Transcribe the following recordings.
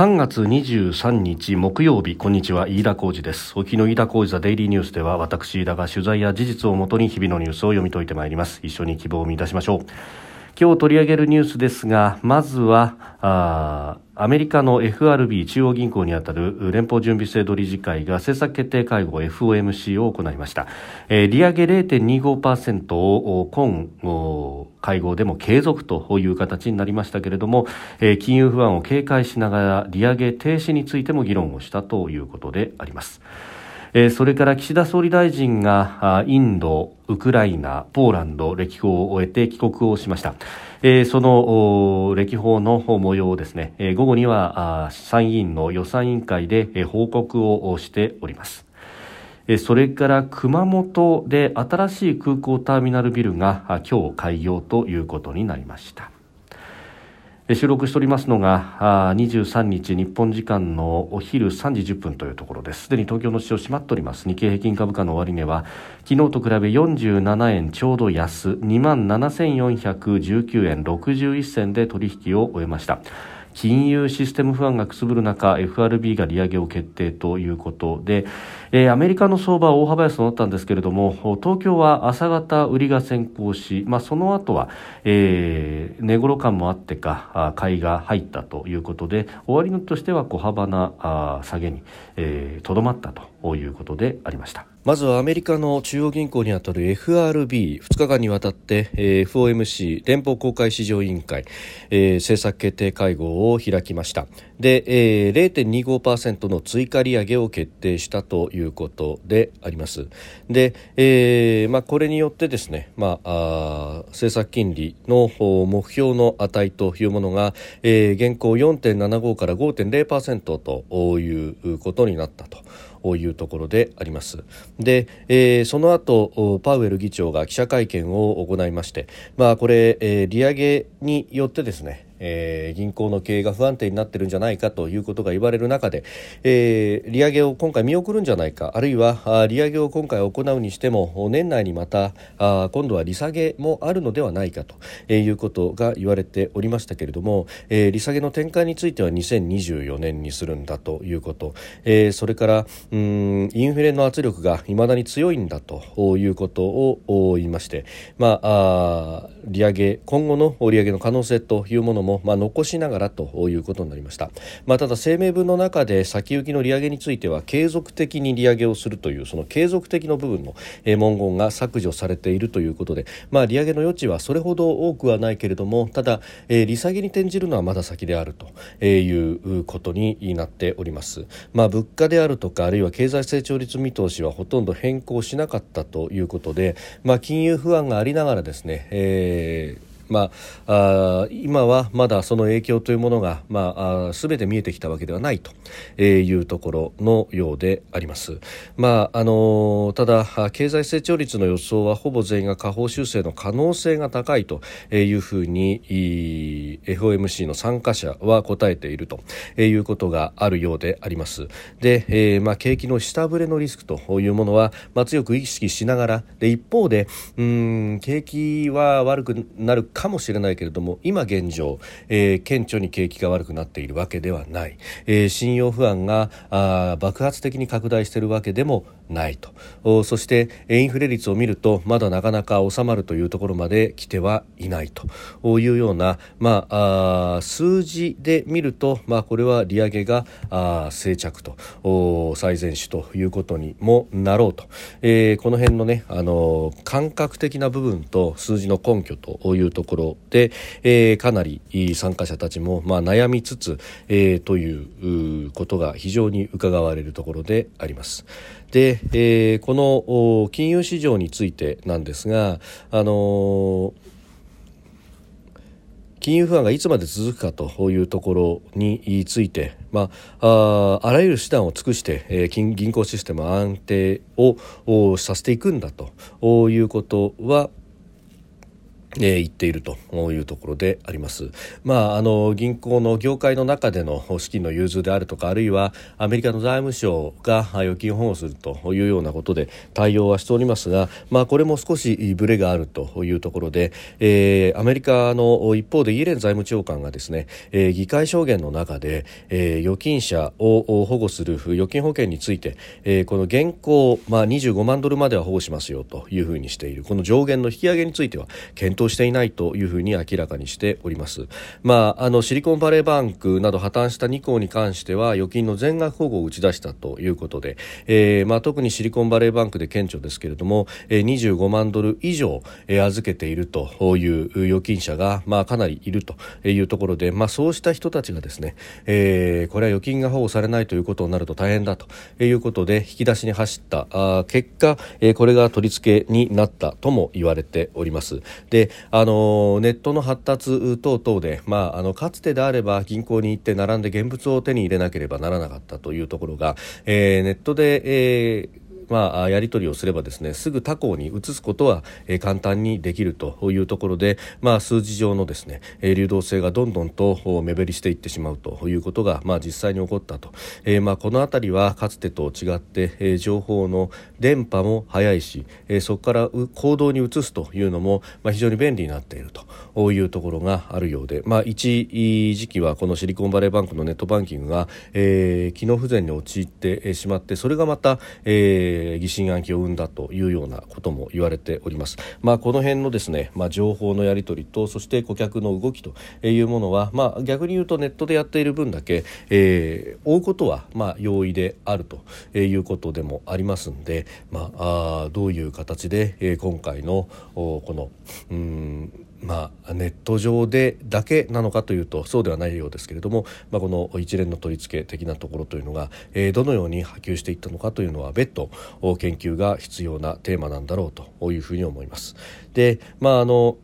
3月23日木曜日こんにちは。飯田浩二です。沖の飯田浩二ザデイリーニュースでは私飯田が取材や事実をもとに日々のニュースを読み解いてまいります。一緒に希望を見出しましょう。今日取り上げるニュースですがまずはアメリカの FRB 中央銀行にあたる連邦準備制度理事会が政策決定会合 FOMC を行いました、えー、利上げ0.25%を今会合でも継続という形になりましたけれども、えー、金融不安を警戒しながら利上げ停止についても議論をしたということであります。えー、それから岸田総理大臣がインド、ウクライナ、ポーランド歴訪を終えて帰国をしました。えー、その歴訪の模様をですね、えー、午後には参議院の予算委員会で、え、報告をしております。それから熊本で新しい空港ターミナルビルが今日開業ということになりました。収録しておりますのが23日日本時間のお昼3時10分というところです。すでに東京の市場閉まっております。日経平均株価の終値は昨日と比べ47円ちょうど安2万7419円61銭で取引を終えました。金融システム不安がくすぶる中 FRB が利上げを決定ということで、えー、アメリカの相場は大幅安となったんですけれども東京は朝方売りが先行し、まあ、その後は、えー、値頃感もあってか買いが入ったということで終値としては小幅なあ下げにとど、えー、まったということでありました。まずはアメリカの中央銀行にあたる FRB2 日間にわたって、えー、FOMC 連邦公開市場委員会、えー、政策決定会合を開きましたで、えー、0.25%の追加利上げを決定したということでありますで、えーまあ、これによってですね、まあ、あ政策金利の目標の値というものが、えー、現行4.75から5.0%ということになったと。いうところであります。で、えー、その後パウエル議長が記者会見を行いまして、まあ、これ、えー、利上げによってですねえー、銀行の経営が不安定になってるんじゃないかということが言われる中で、えー、利上げを今回見送るんじゃないかあるいは利上げを今回行うにしても年内にまたあ今度は利下げもあるのではないかとえいうことが言われておりましたけれども、えー、利下げの転換については2024年にするんだということ、えー、それからうんインフレの圧力がいまだに強いんだということを言いまして、まあ、あ利上げ今後の利上げの可能性というものもも、まあ、残しながらということになりました、まあ、ただ声明文の中で先行きの利上げについては継続的に利上げをするというその継続的の部分の文言が削除されているということで、まあ、利上げの余地はそれほど多くはないけれどもただ、えー、利下げに転じるのはまだ先であるということになっております、まあ、物価であるとかあるいは経済成長率見通しはほとんど変更しなかったということで、まあ、金融不安がありながらですね、えーまあ、あ今はまだその影響というものが、まあ、すべて見えてきたわけではないというところのようであります。まああのただ経済成長率の予想はほぼ全員が下方修正の可能性が高いというふうに FOMC の参加者は答えているということがあるようであります。で、えー、まあ、景気の下振れのリスクというものは、まあ、強く意識しながらで一方でうん景気は悪くなるかかもしれないけれども今現状、えー、顕著に景気が悪くなっているわけではない、えー、信用不安があ爆発的に拡大しているわけでもないと。そしてインフレ率を見るとまだなかなか収まるというところまで来てはいないと。いうような、まあ、あ数字で見ると、まあ、これは利上げがあ静着と最善手ということにもなろうと、えー、この辺のねあの感覚的な部分と数字の根拠というところで、えー、かなり参加者たちも、まあ、悩みつつ、えー、ということが非常に伺われるところであります。で、えー、この金融市場についてなんですが、あの金融不安がいつまで続くかというところについて、まあ、ああらゆる手段を尽くして、えー、銀行システム安定をさせていくんだということはえー、言っているというところであります。まあ、あの銀行の業界の中での資金の融通であるとかあるいはアメリカの財務省が預金保護するというようなことで対応はしておりますが、まあ、これも少しブレがあるというところで、えー、アメリカの一方でイエレン財務長官がですね、えー、議会証言の中で、えー、預金者を保護する預金保険について、えー、この現行、まあ、25万ドルまでは保護しますよというふうにしているこの上限の引き上げについては検討していないというふうに明らかにしております。まあ、あのシリコンバレーバンクなど破綻した2行に関しては預金の全額保護を打ち出したということで、えーまあ、特にシリコンバレーバンクで顕著ですけれども、えー、25万ドル以上、えー、預けているという預金者が、まあ、かなりいるというところで、まあ、そうした人たちがですね、えー、これは預金が保護されないということになると大変だということで引き出しに走ったあ結果、えー、これが取り付けになったとも言われております。であのネットの発達等々で、まあ、あのかつてであれば銀行に行って並んで現物を手に入れなければならなかったというところが、えー、ネットで、えーまあ、やり取りをすればですねすぐ他行に移すことは、簡単にできるというところで、まあ、数字上のですね、流動性がどんどんと目減りしていってしまうということが、まあ、実際に起こったと、えまあ、この辺りはかつてと違って、情報の電波も速いし、そこから行動に移すというのも、まあ、非常に便利になっていると。いうところがあるようで、まあ、一時期はこのシリコンバレーバンクのネットバンキングが、え、機能不全に陥ってしまってそれがまた、えーえー、疑心暗鬼を生んだというようなことも言われております。まあ、この辺のですね、まあ、情報のやり取りとそして顧客の動きというものは、まあ、逆に言うとネットでやっている分だけ、えー、追うことは、まあ、容易であるということでもありますんで、まあ、あどういう形で、えー、今回のこのうんまあ、ネット上でだけなのかというとそうではないようですけれども、まあ、この一連の取り付け的なところというのが、えー、どのように波及していったのかというのは別途研究が必要なテーマなんだろうというふうに思います。でまああの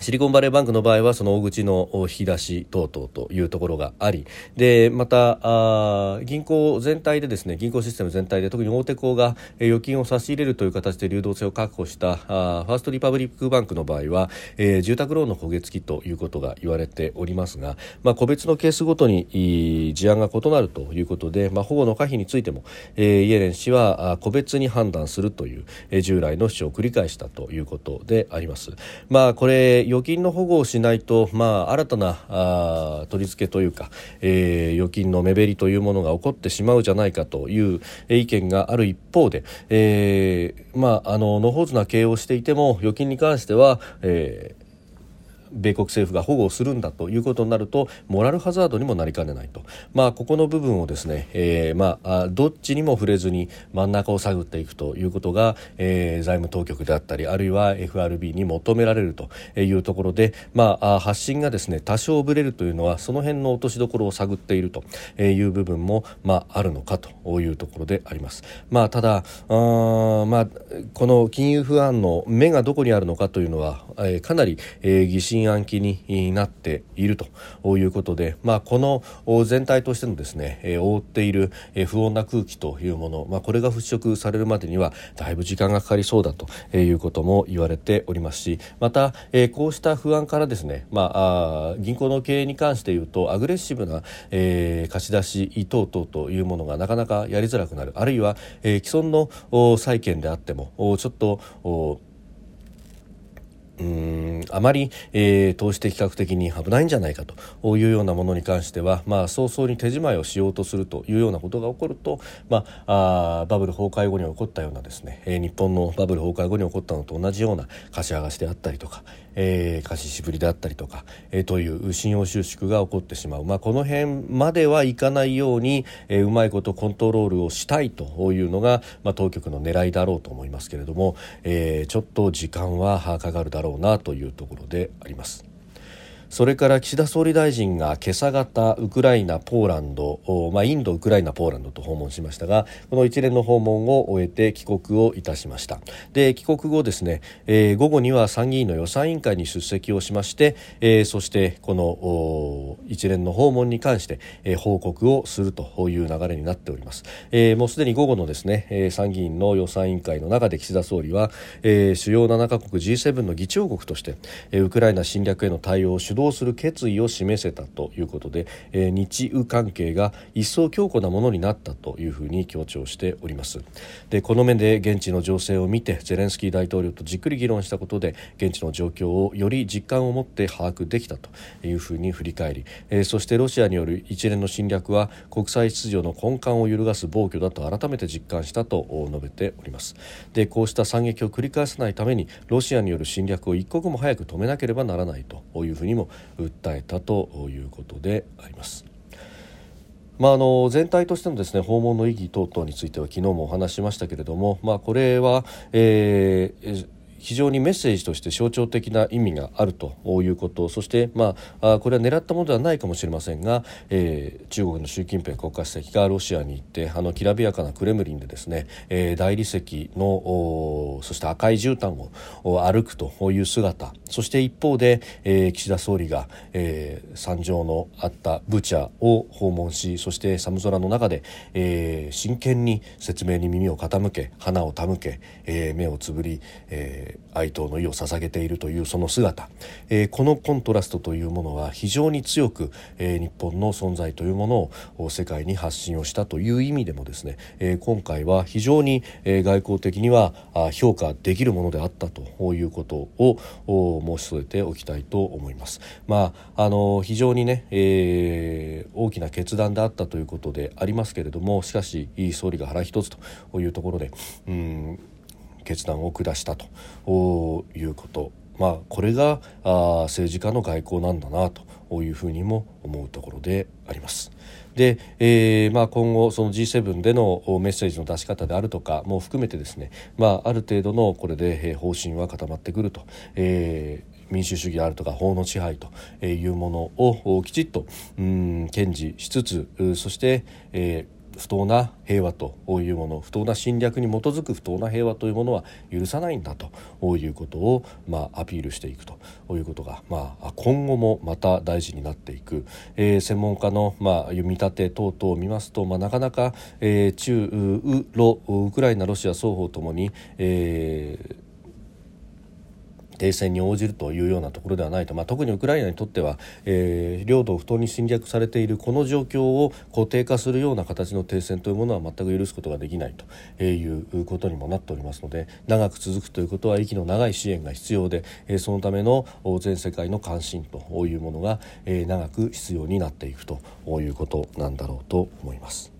シリコンバレーバンクの場合はその大口の引き出し等々というところがありでまたあ銀行全体でですね銀行システム全体で特に大手行が預金を差し入れるという形で流動性を確保したあファーストリパブリックバンクの場合は、えー、住宅ローンの焦げ付きということが言われておりますが、まあ、個別のケースごとに事案が異なるということで、まあ、保護の可否についても、えー、イエレン氏は個別に判断するという、え、従来の主張を繰り返したということであります。まあ、これ預金の保護をしないと、まあ、新たなあ取り付けというか、えー、預金の目減りというものが起こってしまうじゃないかという意見がある一方で、えー、まあ、あの野放図な経営をしていても預金に関しては、えー米国政府が保護するんだということになるとモラルハザードにもなりかねないと、まあ、ここの部分をですね、えー、まあ、どっちにも触れずに真ん中を探っていくということが、えー、財務当局であったりあるいは FRB に求められるというところで、まあ、発信がですね多少ぶれるというのはその辺の落としどころを探っているという部分も、まあ、あるのかというところであります。まあ、ただあ、まあ、この金融不安の目がどこにあるのかというのは、えー、かなり、えー、疑心暗鬼になっているということで、まあ、この全体としてのですね、覆っている不穏な空気というもの、まあ、これが払拭されるまでにはだいぶ時間がかかりそうだということも言われておりますしまた、こうした不安からですね、まあ、銀行の経営に関して言うとアグレッシブな、貸し出し等々というものがなかなかやりづらくなる。あるいは、既存の債券であってもちょっとうんあまり、えー、投資的比較的に危ないんじゃないかというようなものに関しては、まあ、早々に手仕まいをしようとするというようなことが起こると、まあ、あバブル崩壊後に起こったようなですね、えー、日本のバブル崩壊後に起こったのと同じような貸し剥がしであったりとか、えー、貸し渋りだったりとか、えー、という信用収縮が起こってしまう、まあ、この辺まではいかないように、えー、うまいことコントロールをしたいというのが、まあ、当局の狙いだろうと思いますけれども、えー、ちょっと時間はかかるだろうなというところであります。それから岸田総理大臣が今朝方ウクライナ、ポーランド、まあ、インド、ウクライナ、ポーランドと訪問しましたがこの一連の訪問を終えて帰国をいたしました。で帰国後ですね、えー、午後には参議院の予算委員会に出席をしまして、えー、そしてこの一連の訪問に関して、えー、報告をするという流れになっております、えー、もうすでに午後のですね、えー、参議院の予算委員会の中で岸田総理は、えー、主要7カ国 G7 の議長国として、えー、ウクライナ侵略への対応を主導する決意を示せたということで、えー、日ウ関係が一層強固なものになったというふうに強調しております。でこの面で現地の情勢を見てゼレンスキー大統領とじっくり議論したことで現地の状況をより実感を持って把握できたというふうに振り返り、えー、そしてロシアによる一連の侵略は国際秩序の根幹を揺るがす暴挙だと改めて実感したと述べております。でこうした惨劇を繰り返さないためにロシアによる侵略を一刻も早く止めなければならないというふうにも訴えたということであります。まあ、あの全体としてのですね訪問の意義等々については昨日もお話ししましたけれども、まあ、これは、えー、非常にメッセージとして象徴的な意味があるということ。そして、まあ、これは狙ったものではないかもしれませんが、えー、中国の習近平国家主席がロシアに行ってあのきらびやかなクレムリンでですね、えー、大理石のそして赤い絨毯を歩くという姿。そして一方で、えー、岸田総理が、えー、惨状のあったブチャを訪問しそして寒空の中で、えー、真剣に説明に耳を傾け花を手向け、えー、目をつぶり、えー哀悼の意を捧げているというその姿、えー、このコントラストというものは非常に強く、えー、日本の存在というものを世界に発信をしたという意味でもですね、えー、今回は非常に、えー、外交的には評価できるものであったということを申し添えておきたいと思います。まあ、あの非常にね、えー、大きな決断であったということでありますけれどもしかし総理が腹一つというところでうん決断を下したということ、まあ、これがあ政治家の外交なんだなというふうにも思うところであります。で、えーまあ、今後その G7 でのメッセージの出し方であるとかも含めてですね、まあ、ある程度のこれで方針は固まってくると、えー民主主義であるとか法の支配というものをきちっとうん堅持しつつそして、え不当な平和というもの不当な侵略に基づく不当な平和というものは許さないんだということを、まあ、アピールしていくということが、まあ、今後もまた大事になっていく、えー、専門家の、まあ、読み立て等々を見ますと、まあ、なかなか、えー、中ロウクライナロシア双方ともに、えー停戦に応じるというようなところではないと、まあ、特にウクライナにとっては、えー、領土を不当に侵略されているこの状況を固定化するような形の停戦というものは全く許すことができないということにもなっておりますので長く続くということは息の長い支援が必要で、え、そのための全世界の関心というものが、え、長く必要になっていくということなんだろうと思います。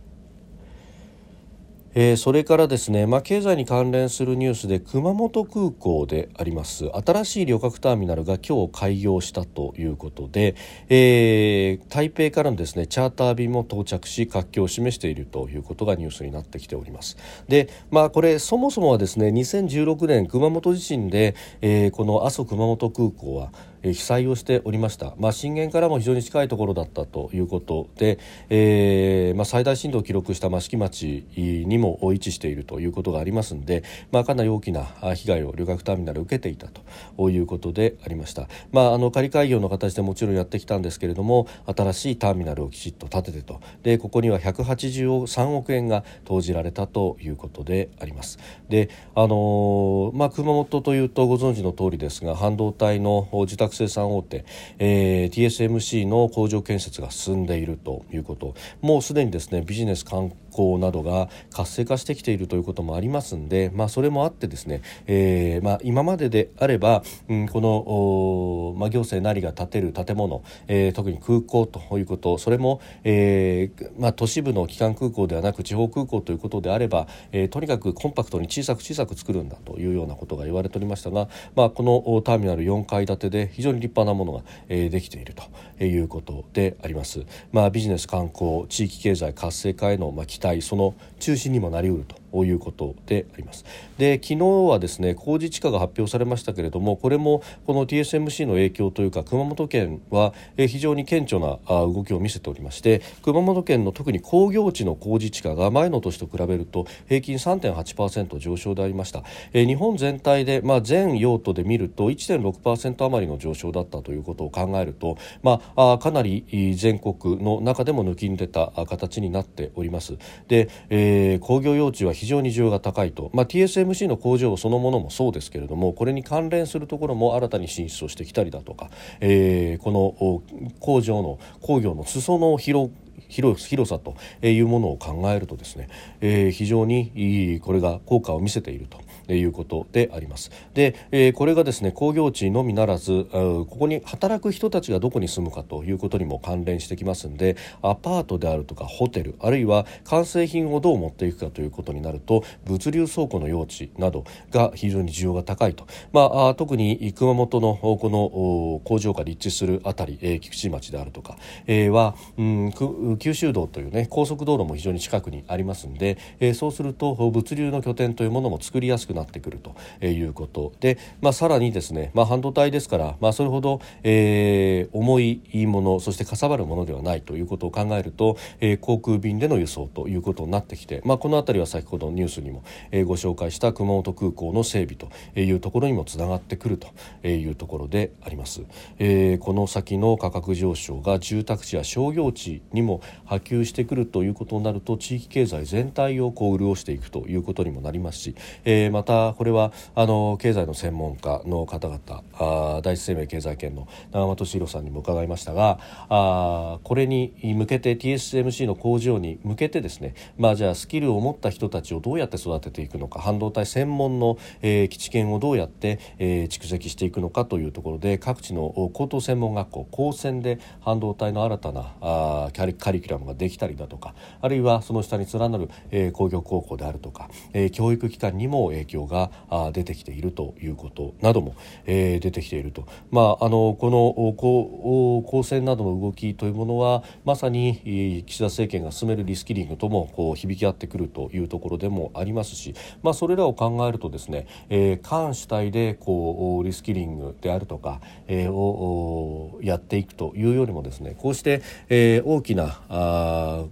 えー、それからですね、まあ、経済に関連するニュースで熊本空港であります。新しい旅客ターミナルが今日開業したということで、えー、台北からのですねチャーター便も到着し活気を示しているということがニュースになってきております。でまあこれそもそもはですね2016年熊本地震で、えー、この阿蘇熊本空港は被災をしておりました、まあ、震源からも非常に近いところだったということで、えーまあ、最大震度を記録した益城町にも位置しているということがありますので、まあ、かなり大きな被害を旅客ターミナル受けていたということでありました、まあ、あの仮開業の形でもちろんやってきたんですけれども新しいターミナルをきちっと建ててと。でここには183億円が投じられたということであります。であのー、まあ、熊本というとご存知の通りですが半導体の自宅生産大手、えー、TSMC の工場建設が進んでいるということ。もうすでにですねビジネス観光などが活性化してきているということもありますんで、まあ、それもあってですね、えーまあ、今までであれば、うん、この、まあ、行政なりが建てる建物、えー、特に空港ということそれも、えーまあ、都市部の基幹空港ではなく地方空港ということであれば、えー、とにかくコンパクトに小さく小さく作るんだというようなことが言われておりましたが、まあ、このターミナル4階建てで非常に立派なものが、えー、できているということであります。まあ、ビジネス観光地域経済活性化への、まあ、期待その中心にもなりうると。いうことであります。で昨日はですね工事地価が発表されましたけれどもこれもこの TSMC の影響というか熊本県は非常に顕著な動きを見せておりまして熊本県の特に工業地の工事地価が前の年と比べると平均3.8%上昇でありました。日本全体で、まあ、全用途で見ると1.6%余りの上昇だったということを考えると、まあ、かなり全国の中でも抜きんでた形になっております。で、えー、工業用地は非常に需要が高いと、まあ、TSMC の工場そのものもそうですけれどもこれに関連するところも新たに進出をしてきたりだとか、えー、この工場の工業の裾野を広広広さというものを考えるとですね、えー、非常にこれが効果を見せているということであります。で、えー、これがですね工業地のみならずここに働く人たちがどこに住むかということにも関連してきますんでアパートであるとかホテルあるいは完成品をどう持っていくかということになると物流倉庫の用地などが非常に需要が高いと、まあ、特に熊本のこの工場が立地するあたり、えー、菊池町であるとか、えー、は、うん、九州道というね高速道路も非常に近くにありますんで、えー、そうすると物流の拠点というものも作りやすくなってくるということで、まあ、さらにですね、まあ、半導体ですから、まあ、それほど、えー、重いものそしてかさばるものではないということを考えると、えー、航空便での輸送ということになってきて、まあ、この辺りは先ほどニュースにも、えー、ご紹介した熊本空港の整備というところにもつながってくるというところであります、えー、この先の価格上昇が住宅地や商業地にも波及してくるということになると地域経済全体をこう潤していくということにもなりますし、えー、またこれはあの経済の専門家の方々あ第一生命経済圏の長間俊弘さんにも伺いましたがあこれに向けて TSMC の工場に向けてですね、まあ、じゃあスキルを持った人たちをどうやって育てていくのか半導体専門の、えー、基地圏をどうやって、えー、蓄積していくのかというところで各地の高等専門学校高専で半導体の新たなあカリカリキュラムができたりだとかあるいはその下に連なる、えー、工業高校であるとか、えー、教育機関にも影響があ出てきているということなども、えー、出てきていると、まあ、あのこの高専などの動きというものはまさに岸田政権が進めるリスキリングともこう響き合ってくるというところでもありますし、まあ、それらを考えるとですね、えー、官主体でこうリスキリングであるとか、えー、をやっていくというよりもですねこうして、えー、大きなあ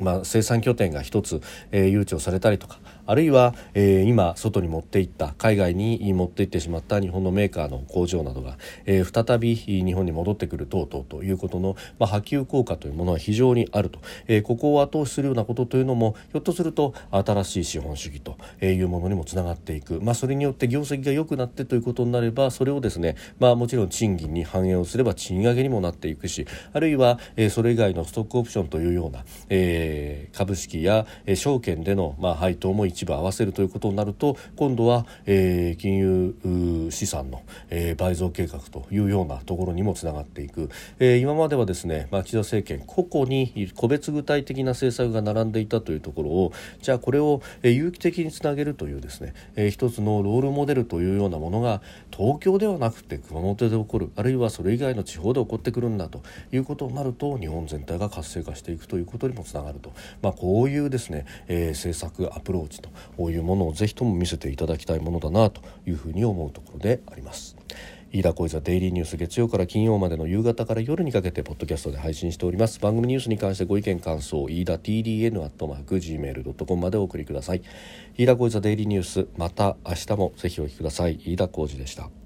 まあ、生産拠点が一つ、えー、誘致をされたりとかあるいは、えー、今外に持っていった海外に持っていってしまった日本のメーカーの工場などが、えー、再び日本に戻ってくる等々ということの、まあ、波及効果というものは非常にあると、えー、ここを後押しするようなことというのもひょっとすると新しい資本主義というものにもつながっていく、まあ、それによって業績が良くなってということになればそれをですね、まあ、もちろん賃金に反映をすれば賃上げにもなっていくしあるいは、えー、それ以外のストックオプションというような、えー、株式や、えー、証券での、まあ、配当も一部合わせるということになると今度は、えー、金融資産の、えー、倍増計画というようなところにもつながっていく、えー、今まではですね、まあ、岸田政権個々に個別具体的な政策が並んでいたというところをじゃあこれを、えー、有機的につなげるというですね、えー、一つのロールモデルというようなものが東京ではなくて熊本で起こるあるいはそれ以外の地方で起こってくるんだということになると日本全体が活性化していくということにもつながると、まあ、こういうですね、えー、政策アプローチというものをぜひとも見せていただきたいものだなというふうに思うところであります。飯田小泉デイリーニュース月曜から金曜までの夕方から夜にかけてポッドキャストで配信しております。番組ニュースに関してご意見感想飯田 TDN アットマーク Gmail.com までお送りください。飯田小泉デイリーニュースまた明日もぜひお聞きください。飯田浩二でした。